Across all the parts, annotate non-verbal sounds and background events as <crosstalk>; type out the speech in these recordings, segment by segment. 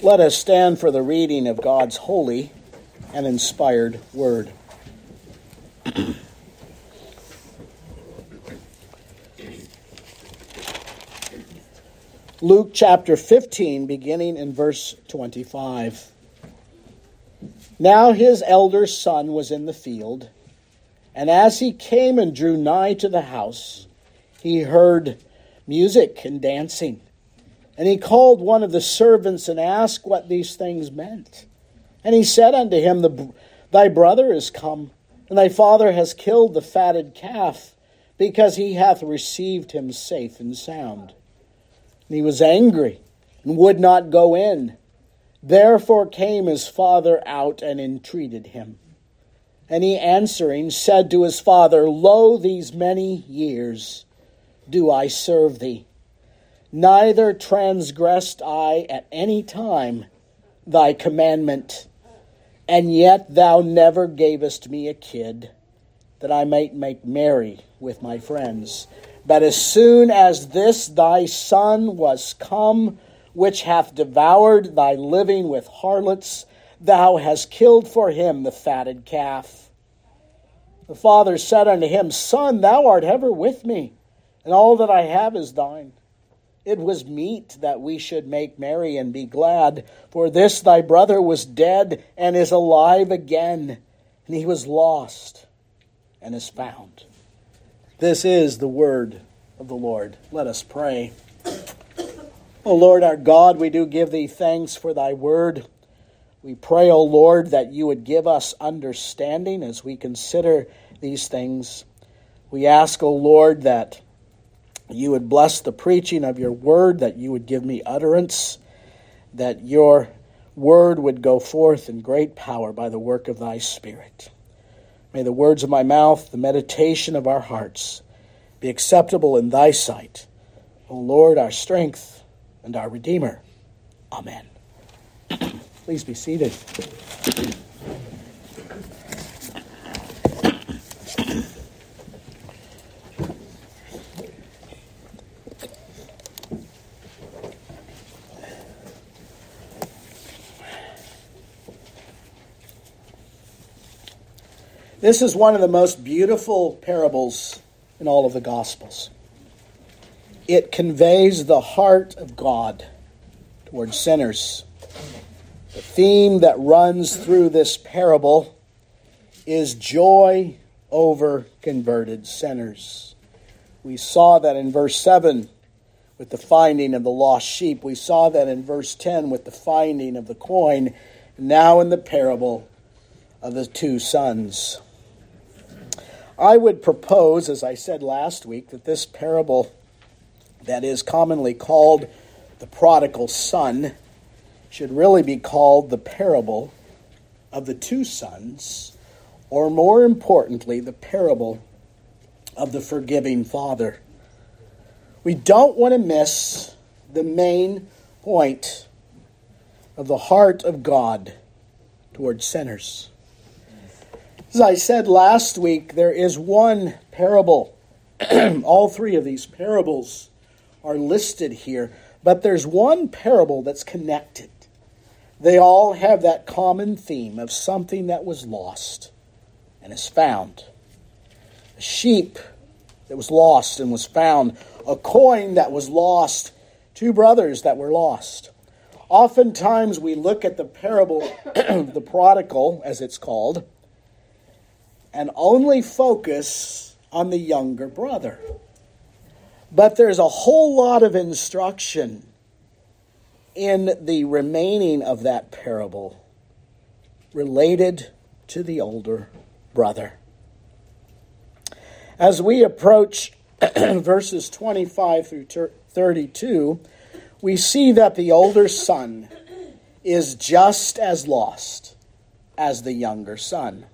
Let us stand for the reading of God's holy and inspired word. <clears throat> Luke chapter 15, beginning in verse 25. Now his elder son was in the field, and as he came and drew nigh to the house, he heard music and dancing. And he called one of the servants and asked what these things meant. And he said unto him, Thy brother is come, and thy father has killed the fatted calf, because he hath received him safe and sound. And he was angry, and would not go in. Therefore came his father out and entreated him. And he answering said to his father, Lo, these many years do I serve thee neither transgressed I at any time thy commandment, and yet thou never gavest me a kid, that I might make merry with my friends. But as soon as this thy son was come, which hath devoured thy living with harlots, thou hast killed for him the fatted calf. The father said unto him, Son, thou art ever with me, and all that I have is thine. It was meet that we should make merry and be glad, for this thy brother was dead and is alive again, and he was lost and is found. This is the word of the Lord. Let us pray. O Lord our God, we do give thee thanks for thy word. We pray, O Lord, that you would give us understanding as we consider these things. We ask, O Lord, that you would bless the preaching of your word, that you would give me utterance, that your word would go forth in great power by the work of thy Spirit. May the words of my mouth, the meditation of our hearts, be acceptable in thy sight, O Lord, our strength and our Redeemer. Amen. <clears throat> Please be seated. This is one of the most beautiful parables in all of the Gospels. It conveys the heart of God towards sinners. The theme that runs through this parable is joy over converted sinners. We saw that in verse 7 with the finding of the lost sheep. We saw that in verse 10 with the finding of the coin. Now in the parable of the two sons. I would propose, as I said last week, that this parable that is commonly called the prodigal son should really be called the parable of the two sons, or more importantly, the parable of the forgiving father. We don't want to miss the main point of the heart of God towards sinners. As I said last week, there is one parable. <clears throat> All three of these parables are listed here, but there's one parable that's connected. They all have that common theme of something that was lost and is found. A sheep that was lost and was found. A coin that was lost. Two brothers that were lost. Oftentimes we look at the parable, <clears throat> the prodigal, as it's called, and only focus on the younger brother. But there's a whole lot of instruction in the remaining of that parable related to the older brother. As we approach <clears throat> verses 25 through 32, we see that the older son is just as lost as the younger son.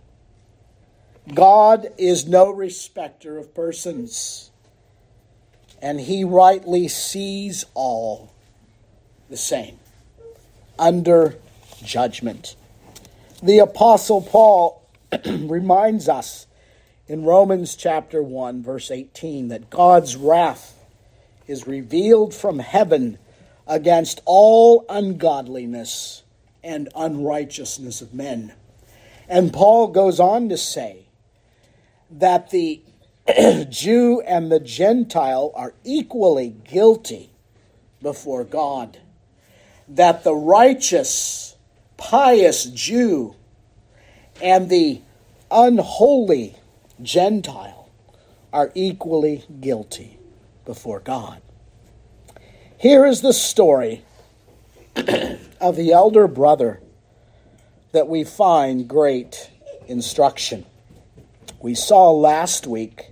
God is no respecter of persons, and he rightly sees all the same under judgment. The Apostle Paul <clears throat> reminds us in Romans chapter 1, verse 18, that God's wrath is revealed from heaven against all ungodliness and unrighteousness of men. And Paul goes on to say that the <clears throat> Jew and the Gentile are equally guilty before God. That the righteous, pious Jew and the unholy Gentile are equally guilty before God. Here is the story <clears throat> of the elder brother that we find great instruction. We saw last week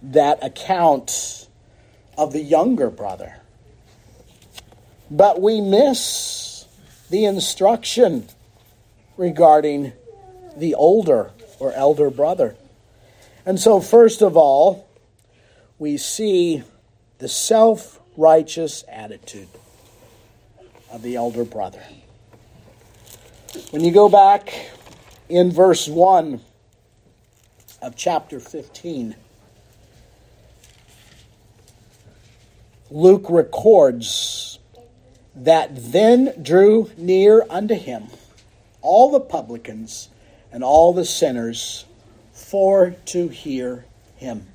that account of the younger brother, but we miss the instruction regarding the older or elder brother. And so, first of all, we see the self righteous attitude of the elder brother. When you go back in verse 1 of chapter 15, Luke records that then drew near unto him all the publicans and all the sinners for to hear him.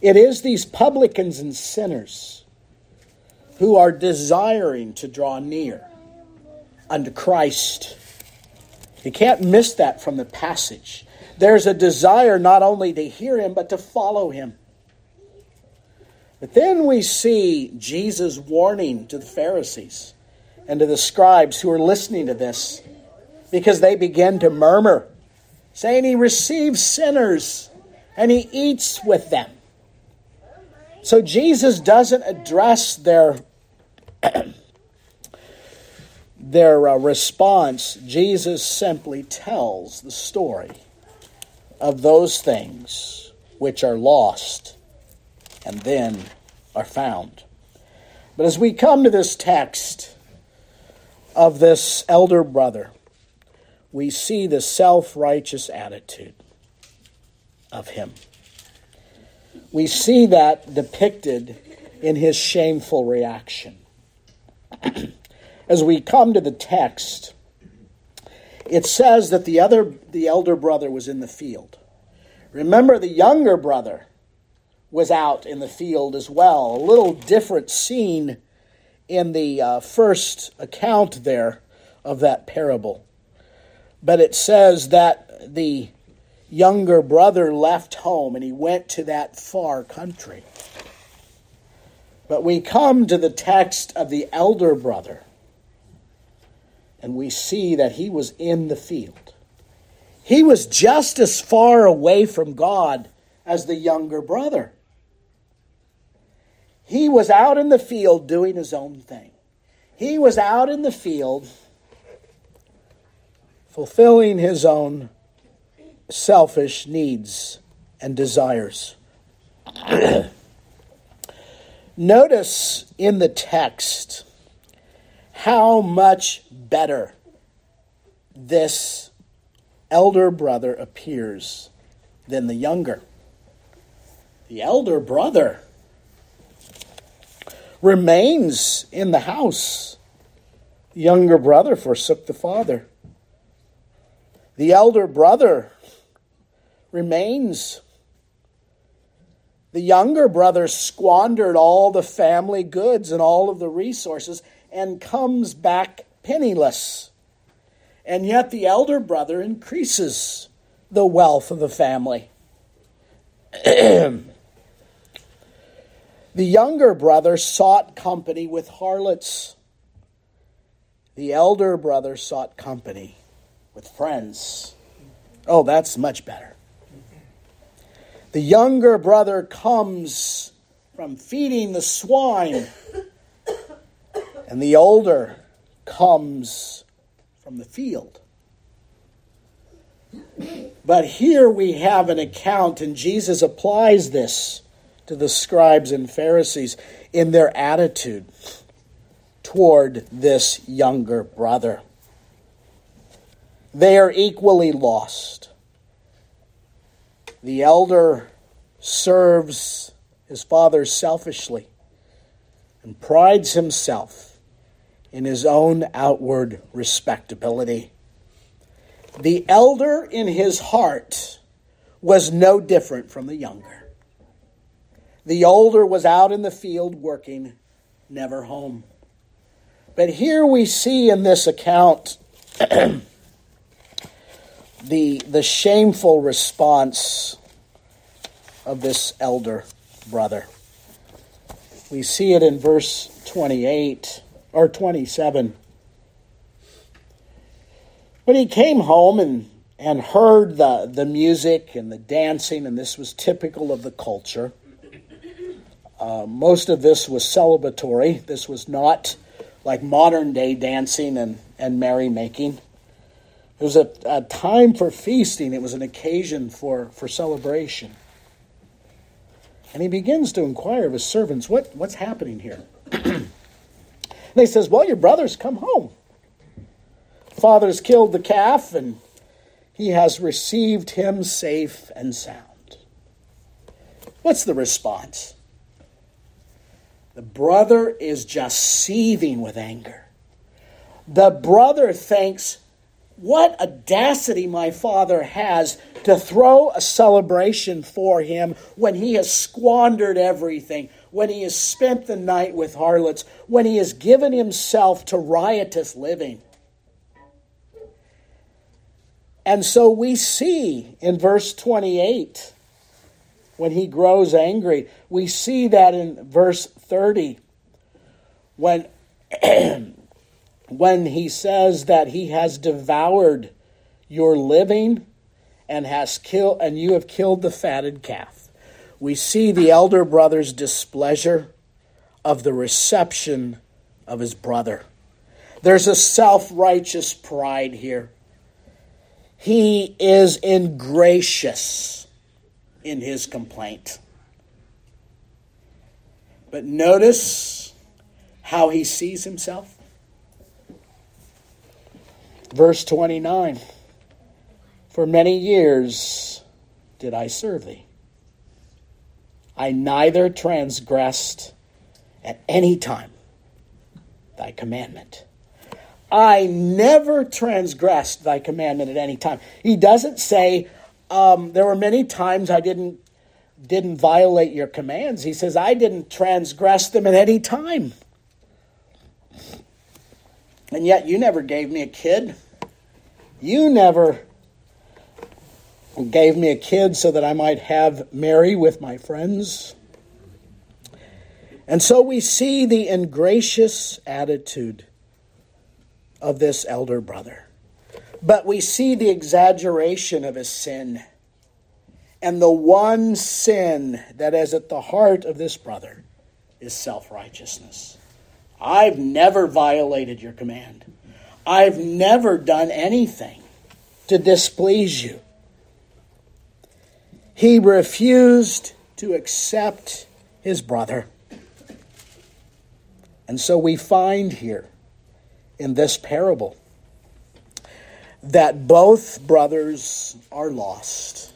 It is these publicans and sinners who are desiring to draw near unto Christ. You can't miss that from the passage. There's a desire not only to hear him, but to follow him. But then we see Jesus' warning to the Pharisees and to the scribes who are listening to this because they begin to murmur, saying he receives sinners and he eats with them. So Jesus doesn't address their <clears throat> their uh, response. Jesus simply tells the story of those things which are lost and then are found. But as we come to this text of this elder brother, we see the self righteous attitude of him. We see that depicted in his shameful reaction. <clears throat> As we come to the text, it says that the other the elder brother was in the field. Remember the younger brother was out in the field as well. A little different scene in the uh, first account there of that parable. But it says that the younger brother left home and he went to that far country. But we come to the text of the elder brother and we see that he was in the field. He was just as far away from God as the younger brother. He was out in the field doing his own thing. He was out in the field fulfilling his own selfish needs and desires. <clears throat> Notice in the text how much better this elder brother appears than the younger. The elder brother remains in the house. The younger brother forsook the father. The elder brother remains. The younger brother squandered all the family goods and all of the resources and comes back penniless. And yet the elder brother increases the wealth of the family. <clears throat> The younger brother sought company with harlots. The elder brother sought company with friends. Oh, that's much better. The younger brother comes from feeding the swine, and the older comes from the field. But here we have an account, and Jesus applies this to the scribes and Pharisees in their attitude toward this younger brother. They are equally lost. The elder serves his father selfishly and prides himself in his own outward respectability. The elder in his heart was no different from the younger. The older was out in the field working, never home. But here we see in this account <clears throat> the, the shameful response of this elder brother. We see it in verse 28 or 27. When he came home and, and heard the, the music and the dancing, and this was typical of the culture, uh, most of this was celebratory. This was not like modern day dancing and, and merrymaking. It was a, a time for feasting, it was an occasion for, for celebration. And he begins to inquire of his servants, what, What's happening here? <clears throat> and he says, Well, your brother's come home. Father's killed the calf, and he has received him safe and sound. What's the response? The brother is just seething with anger. The brother thinks, What audacity my father has to throw a celebration for him when he has squandered everything, when he has spent the night with harlots, when he has given himself to riotous living. And so we see in verse 28 when he grows angry. We see that in verse 30 when <clears throat> when he says that he has devoured your living and has killed and you have killed the fatted calf. We see the elder brother's displeasure of the reception of his brother. There's a self-righteous pride here. He is ingracious in his complaint. But notice how he sees himself. Verse 29 For many years did I serve thee. I neither transgressed at any time thy commandment. I never transgressed thy commandment at any time. He doesn't say, um, there were many times I didn't didn't violate your commands. He says, I didn't transgress them at any time. And yet you never gave me a kid. You never gave me a kid so that I might have merry with my friends. And so we see the ingracious attitude of this elder brother. But we see the exaggeration of his sin. And the one sin that is at the heart of this brother is self righteousness. I've never violated your command. I've never done anything to displease you. He refused to accept his brother. And so we find here in this parable that both brothers are lost.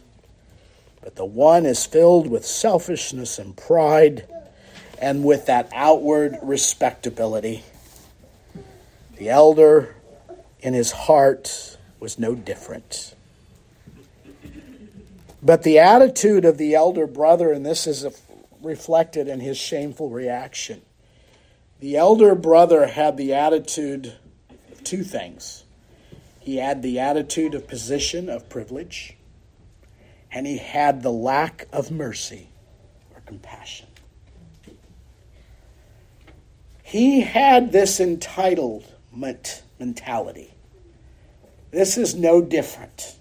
But the one is filled with selfishness and pride and with that outward respectability. The elder in his heart was no different. But the attitude of the elder brother, and this is reflected in his shameful reaction. The elder brother had the attitude of two things he had the attitude of position of privilege, and he had the lack of mercy or compassion. He had this entitlement mentality. This is no different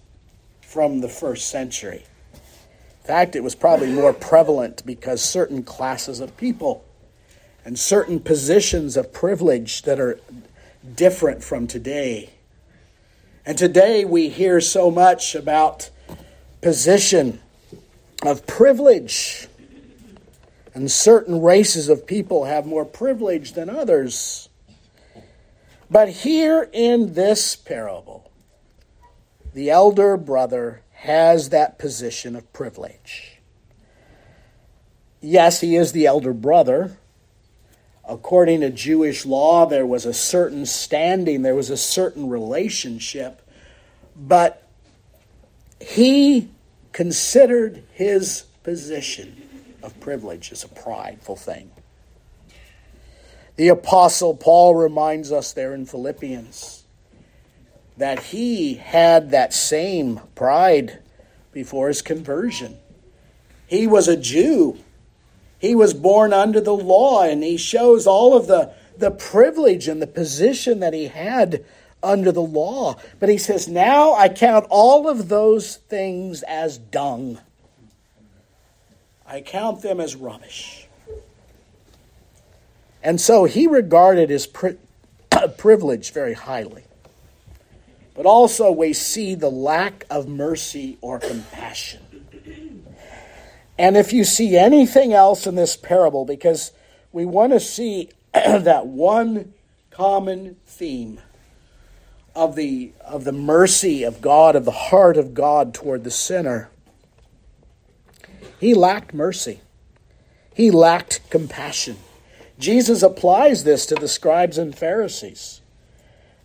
from the first century. Fact, it was probably more prevalent because certain classes of people and certain positions of privilege that are different from today and today we hear so much about position of privilege. And certain races of people have more privilege than others. But here in this parable, the elder brother has that position of privilege. Yes, he is the elder brother, according to Jewish law, there was a certain standing, there was a certain relationship, but he considered his position of privilege as a prideful thing. The Apostle Paul reminds us there in Philippians that he had that same pride before his conversion. He was a Jew. He was born under the law, and he shows all of the, the privilege and the position that he had under the law. But he says, Now I count all of those things as dung. I count them as rubbish and so he regarded his pri- <coughs> privilege very highly. But also, we see the lack of mercy or compassion. And if you see anything else in this parable, because we want to see <clears throat> that one common theme of the, of the mercy of God, of the heart of God toward the sinner, he lacked mercy, he lacked compassion. Jesus applies this to the scribes and Pharisees.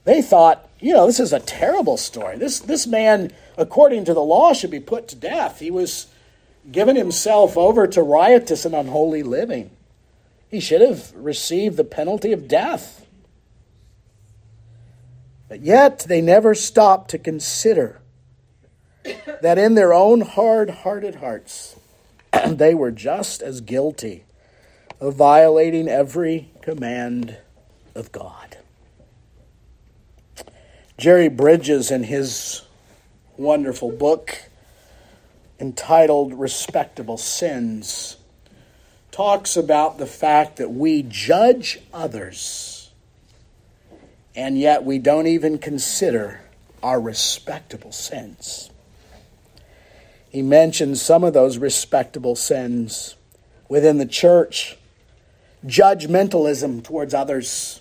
They thought, you know, this is a terrible story. This, this man, according to the law, should be put to death. He was given himself over to riotous and unholy living. He should have received the penalty of death. But yet they never stopped to consider that in their own hard hearted hearts, <clears throat> they were just as guilty of violating every command of God. Jerry Bridges, in his wonderful book entitled Respectable Sins, talks about the fact that we judge others and yet we don't even consider our respectable sins. He mentions some of those respectable sins within the church judgmentalism towards others.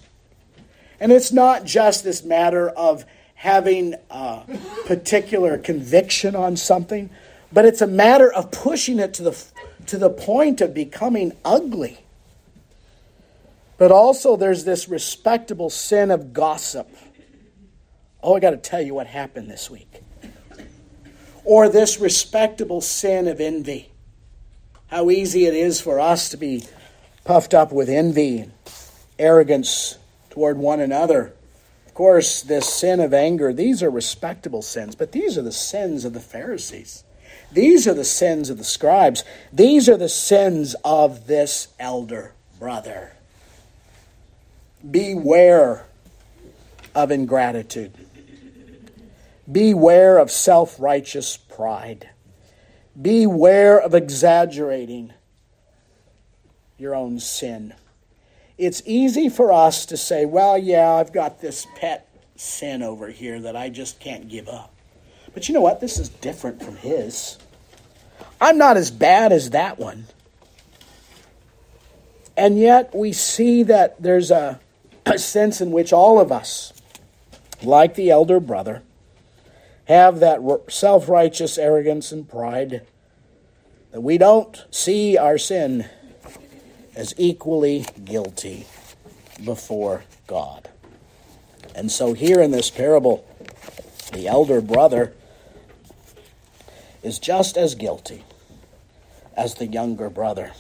And it's not just this matter of having a particular conviction on something, but it's a matter of pushing it to the, to the point of becoming ugly. But also, there's this respectable sin of gossip. Oh, I got to tell you what happened this week. Or this respectable sin of envy. How easy it is for us to be puffed up with envy and arrogance toward one another. Of course, this sin of anger, these are respectable sins, but these are the sins of the Pharisees. These are the sins of the scribes. These are the sins of this elder brother. Beware of ingratitude. Beware of self righteous pride. Beware of exaggerating your own sin. It's easy for us to say, well, yeah, I've got this pet sin over here that I just can't give up. But you know what? This is different from his. I'm not as bad as that one. And yet we see that there's a, a sense in which all of us, like the elder brother, have that self righteous arrogance and pride that we don't see our sin as equally guilty before God. And so, here in this parable, the elder brother is just as guilty as the younger brother.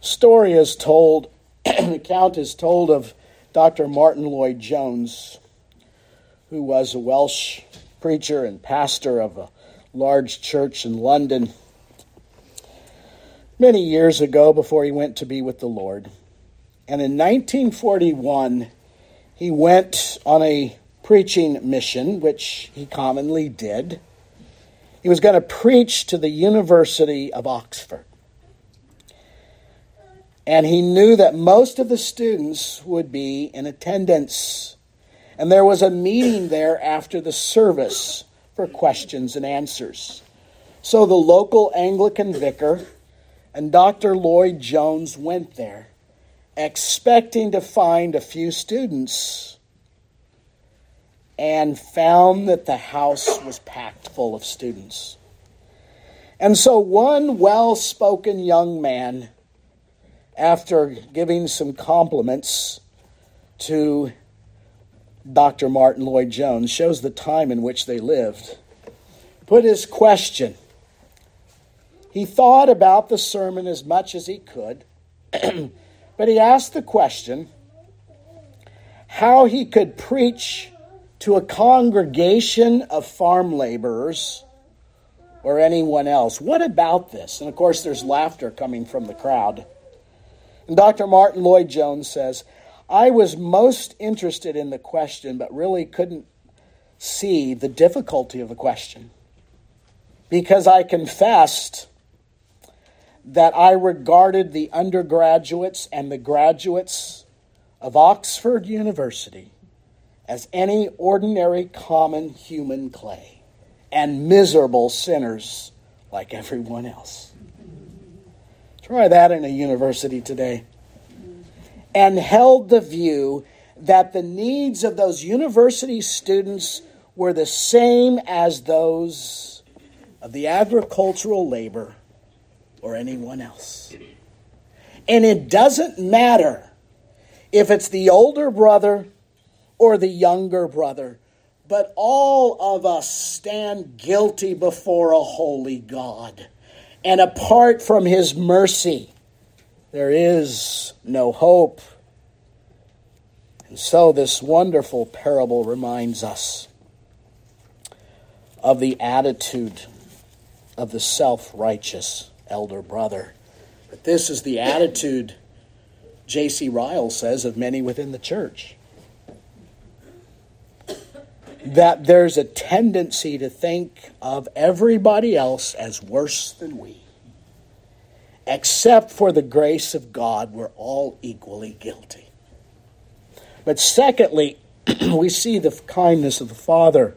Story is told, <clears throat> an account is told of Dr. Martyn Lloyd-Jones, who was a Welsh preacher and pastor of a large church in London many years ago before he went to be with the Lord. And in 1941, he went on a preaching mission, which he commonly did. He was going to preach to the University of Oxford. And he knew that most of the students would be in attendance. And there was a meeting there after the service for questions and answers. So the local Anglican vicar and Dr. Lloyd-Jones went there, expecting to find a few students, and found that the house was packed full of students. And so one well spoken young man after giving some compliments to Dr. Martyn Lloyd Jones, shows the time in which they lived, put his question. He thought about the sermon as much as he could, <clears throat> but he asked the question how he could preach to a congregation of farm laborers or anyone else. What about this? And of course, there's laughter coming from the crowd. And Dr. Martyn Lloyd Jones says, I was most interested in the question, but really couldn't see the difficulty of the question because I confessed that I regarded the undergraduates and the graduates of Oxford University as any ordinary common human clay and miserable sinners like everyone else. Try that in a university today. And held the view that the needs of those university students were the same as those of the agricultural labor or anyone else. And it doesn't matter if it's the older brother or the younger brother, but all of us stand guilty before a holy God. And apart from his mercy, there is no hope. And so, this wonderful parable reminds us of the attitude of the self righteous elder brother. But this is the attitude J.C. Ryle says of many within the church. That there's a tendency to think of everybody else as worse than we. Except for the grace of God, we're all equally guilty. But secondly, <clears throat> we see the kindness of the Father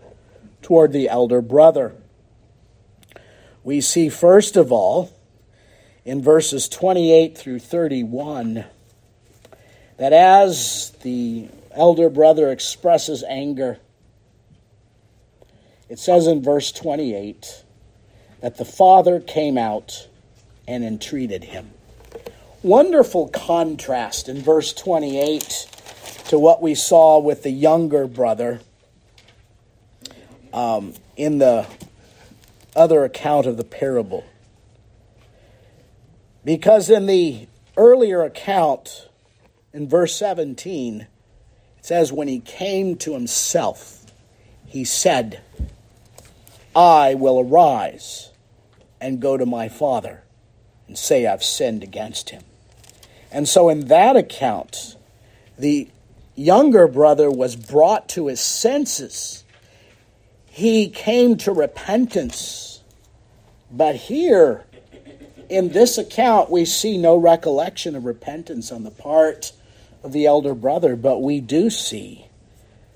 toward the elder brother. We see, first of all, in verses 28 through 31, that as the elder brother expresses anger, it says in verse 28 that the father came out and entreated him. Wonderful contrast in verse 28 to what we saw with the younger brother um, in the other account of the parable. Because in the earlier account, in verse 17, it says, When he came to himself, he said, I will arise and go to my father and say I've sinned against him. And so, in that account, the younger brother was brought to his senses. He came to repentance. But here, in this account, we see no recollection of repentance on the part of the elder brother, but we do see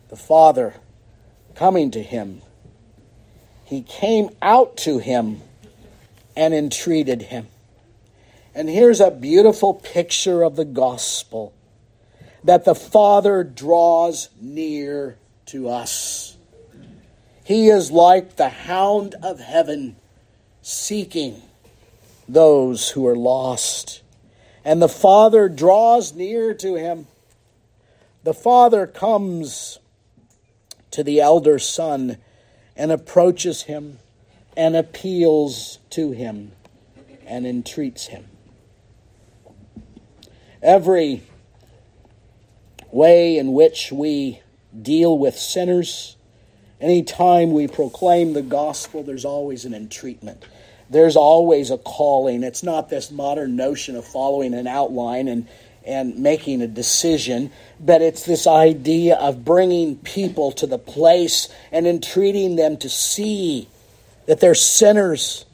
the father coming to him. He came out to him and entreated him. And here's a beautiful picture of the gospel that the Father draws near to us. He is like the hound of heaven seeking those who are lost and the Father draws near to him. The Father comes to the elder son and approaches him and appeals to him and entreats him. Every way in which we deal with sinners, any time we proclaim the gospel, there's always an entreatment there's always a calling. It's not this modern notion of following an outline and, and making a decision, but it's this idea of bringing people to the place and entreating them to see that they're sinners,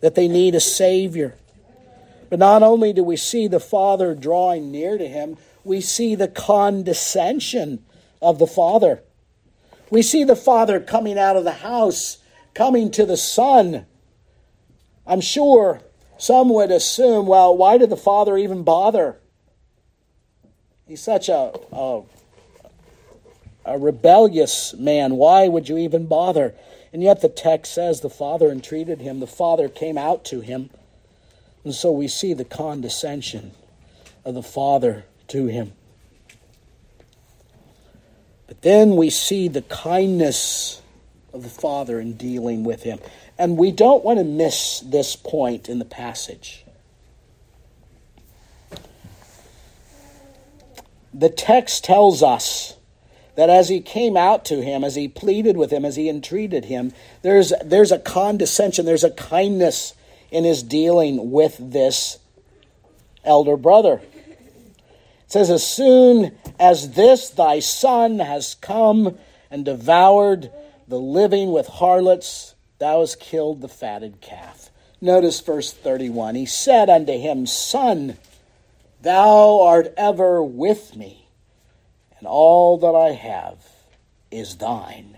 that they need a Savior. But not only do we see the Father drawing near to him, we see the condescension of the Father. We see the Father coming out of the house, coming to the Son I'm sure some would assume, well, why did the father even bother? He's such a, a, a rebellious man. Why would you even bother? And yet the text says the father entreated him, the father came out to him. And so we see the condescension of the Father to him. But then we see the kindness of the Father in dealing with him. And we don't want to miss this point in the passage. The text tells us that as he came out to him, as he pleaded with him, as he entreated him, there's, there's a condescension, there's a kindness in his dealing with this elder brother. It says, As soon as this thy son has come and devoured the living with harlots, thou hast killed the fatted calf. Notice verse 31. He said unto him, Son, thou art ever with me, and all that I have is thine.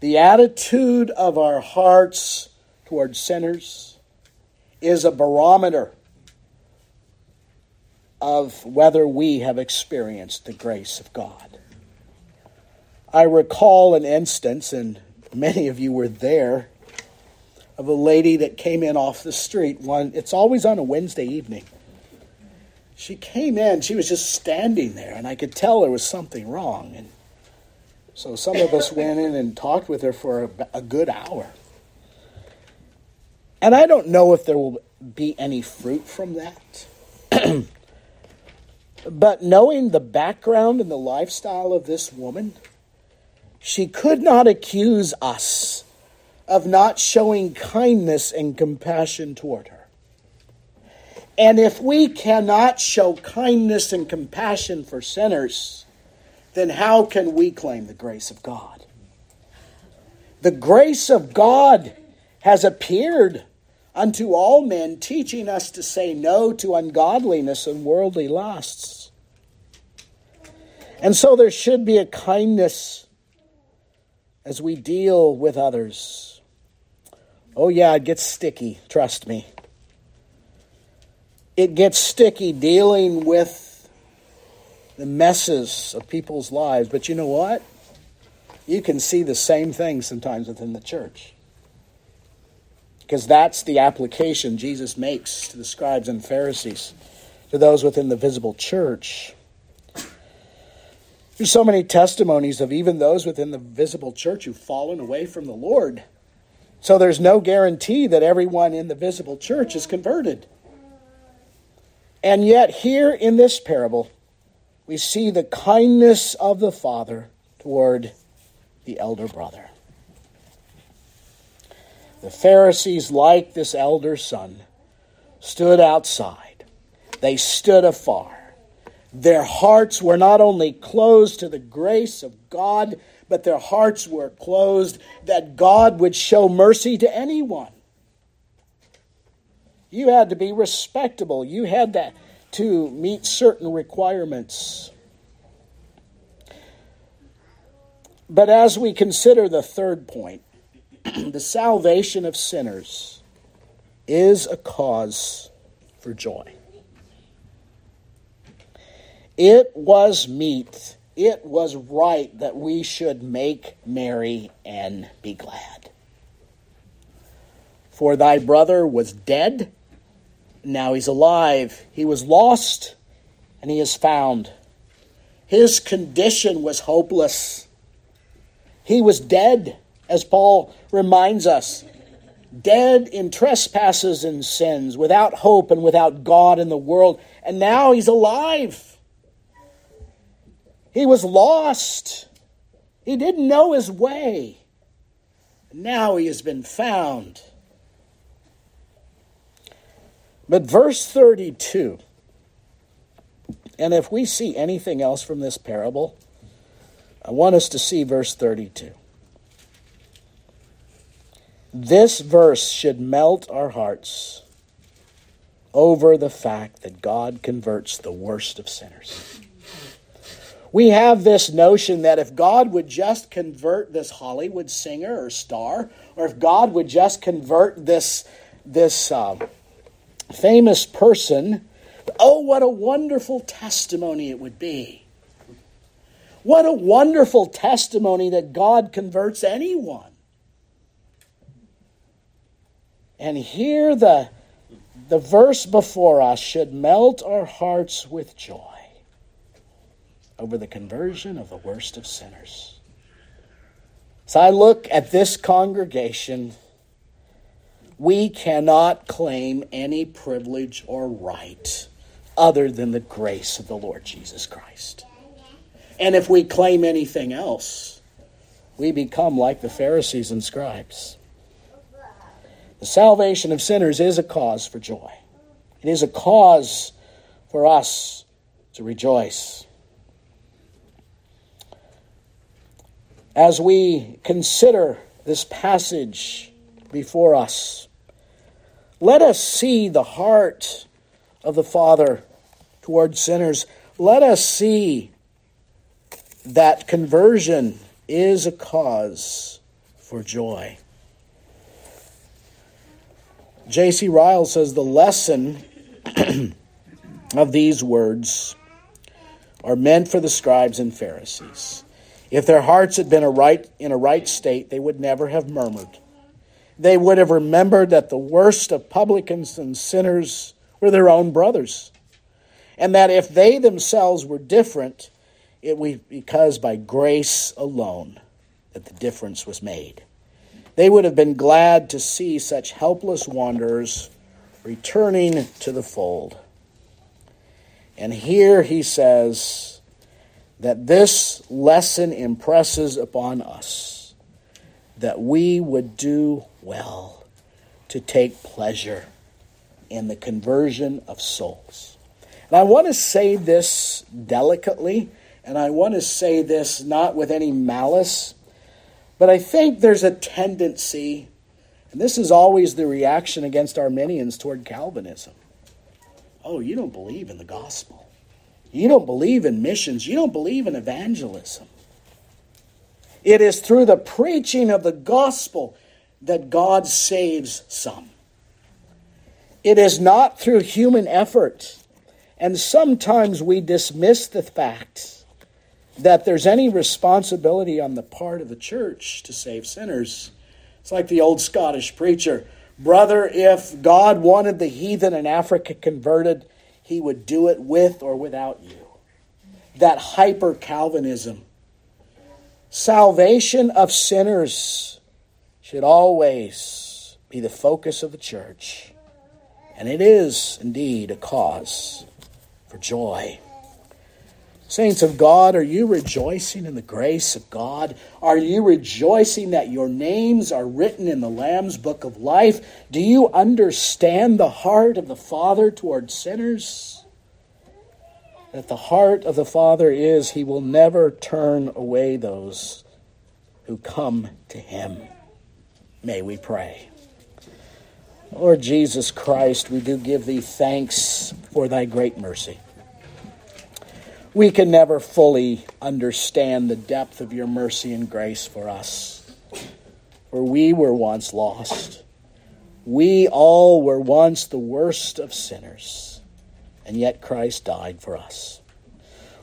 The attitude of our hearts toward sinners is a barometer of whether we have experienced the grace of God. I recall an instance, and many of you were there, of a lady that came in off the street. One, it's always on a Wednesday evening. She came in, she was just standing there, and I could tell there was something wrong. And so some of us went in and talked with her for a, a good hour. And I don't know if there will be any fruit from that. <clears throat> But knowing the background and the lifestyle of this woman, she could not accuse us of not showing kindness and compassion toward her. And if we cannot show kindness and compassion for sinners, then how can we claim the grace of God? The grace of God has appeared unto all men, teaching us to say no to ungodliness and worldly lusts. And so there should be a kindness as we deal with others. Oh, yeah, it gets sticky, trust me. It gets sticky dealing with the messes of people's lives. But you know what? You can see the same thing sometimes within the church because that's the application Jesus makes to the scribes and Pharisees, to those within the visible church. There's so many testimonies of even those within the visible church who've fallen away from the Lord. So there's no guarantee that everyone in the visible church is converted. And yet, here in this parable, we see the kindness of the Father toward the elder brother. The Pharisees, like this elder son, stood outside. They stood afar. Their hearts were not only closed to the grace of God, but their hearts were closed that God would show mercy to anyone. You had to be respectable. You had to, to meet certain requirements. But as we consider the third point, <clears throat> the salvation of sinners is a cause for joy. It was meet, it was right that we should make merry and be glad. For thy brother was dead, now he's alive. He was lost, and he is found. His condition was hopeless. He was dead as Paul reminds us, dead in trespasses and sins, without hope and without God in the world. And now he's alive. He was lost. He didn't know his way. Now he has been found. But verse 32, and if we see anything else from this parable, I want us to see verse 32. This verse should melt our hearts over the fact that God converts the worst of sinners. We have this notion that if God would just convert this Hollywood singer or star, or if God would just convert this, this uh, famous person, oh, what a wonderful testimony it would be. What a wonderful testimony that God converts anyone. And here the, the verse before us should melt our hearts with joy over the conversion of the worst of sinners. As I look at this congregation, we cannot claim any privilege or right other than the grace of the Lord Jesus Christ. And if we claim anything else, we become like the Pharisees and scribes. The salvation of sinners is a cause for joy. It is a cause for us to rejoice. As we consider this passage before us, let us see the heart of the Father toward sinners. Let us see that conversion is a cause for joy. J.C. Ryle says the lesson <clears throat> of these words are meant for the scribes and Pharisees. If their hearts had been a right, in a right state, they would never have murmured. They would have remembered that the worst of publicans and sinners were their own brothers, and that if they themselves were different, it was because by grace alone that the difference was made. They would have been glad to see such helpless wanderers returning to the fold. And here he says that this lesson impresses upon us that we would do well to take pleasure in the conversion of souls. And I want to say this delicately, and I want to say this not with any malice but I think there's a tendency, and this is always the reaction against Arminians toward Calvinism. Oh, you don't believe in the gospel. You don't believe in missions. You don't believe in evangelism. It is through the preaching of the gospel that God saves some. It is not through human effort. And sometimes we dismiss the fact that there's any responsibility on the part of the church to save sinners. It's like the old Scottish preacher Brother, if God wanted the heathen in Africa converted, he would do it with or without you. That hyper Calvinism. Salvation of sinners should always be the focus of the church. And it is indeed a cause for joy. Saints of God, are you rejoicing in the grace of God? Are you rejoicing that your names are written in the Lamb's book of life? Do you understand the heart of the Father toward sinners? That the heart of the Father is he will never turn away those who come to him. May we pray. Lord Jesus Christ, we do give thee thanks for thy great mercy we can never fully understand the depth of your mercy and grace for us. For we were once lost. We all were once the worst of sinners, and yet Christ died for us.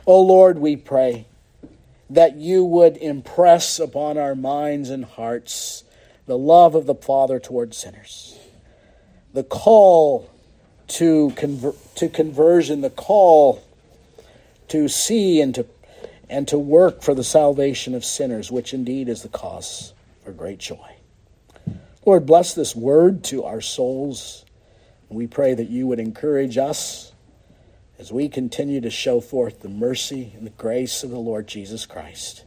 O oh Lord, we pray that you would impress upon our minds and hearts the love of the Father toward sinners, the call to, conver- to conversion, the call to see and to and to work for the salvation of sinners, which indeed is the cause for great joy. Lord, bless this word to our souls. We pray that you would encourage us as we continue to show forth the mercy and the grace of the Lord Jesus Christ.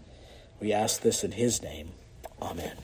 We ask this in his name. Amen.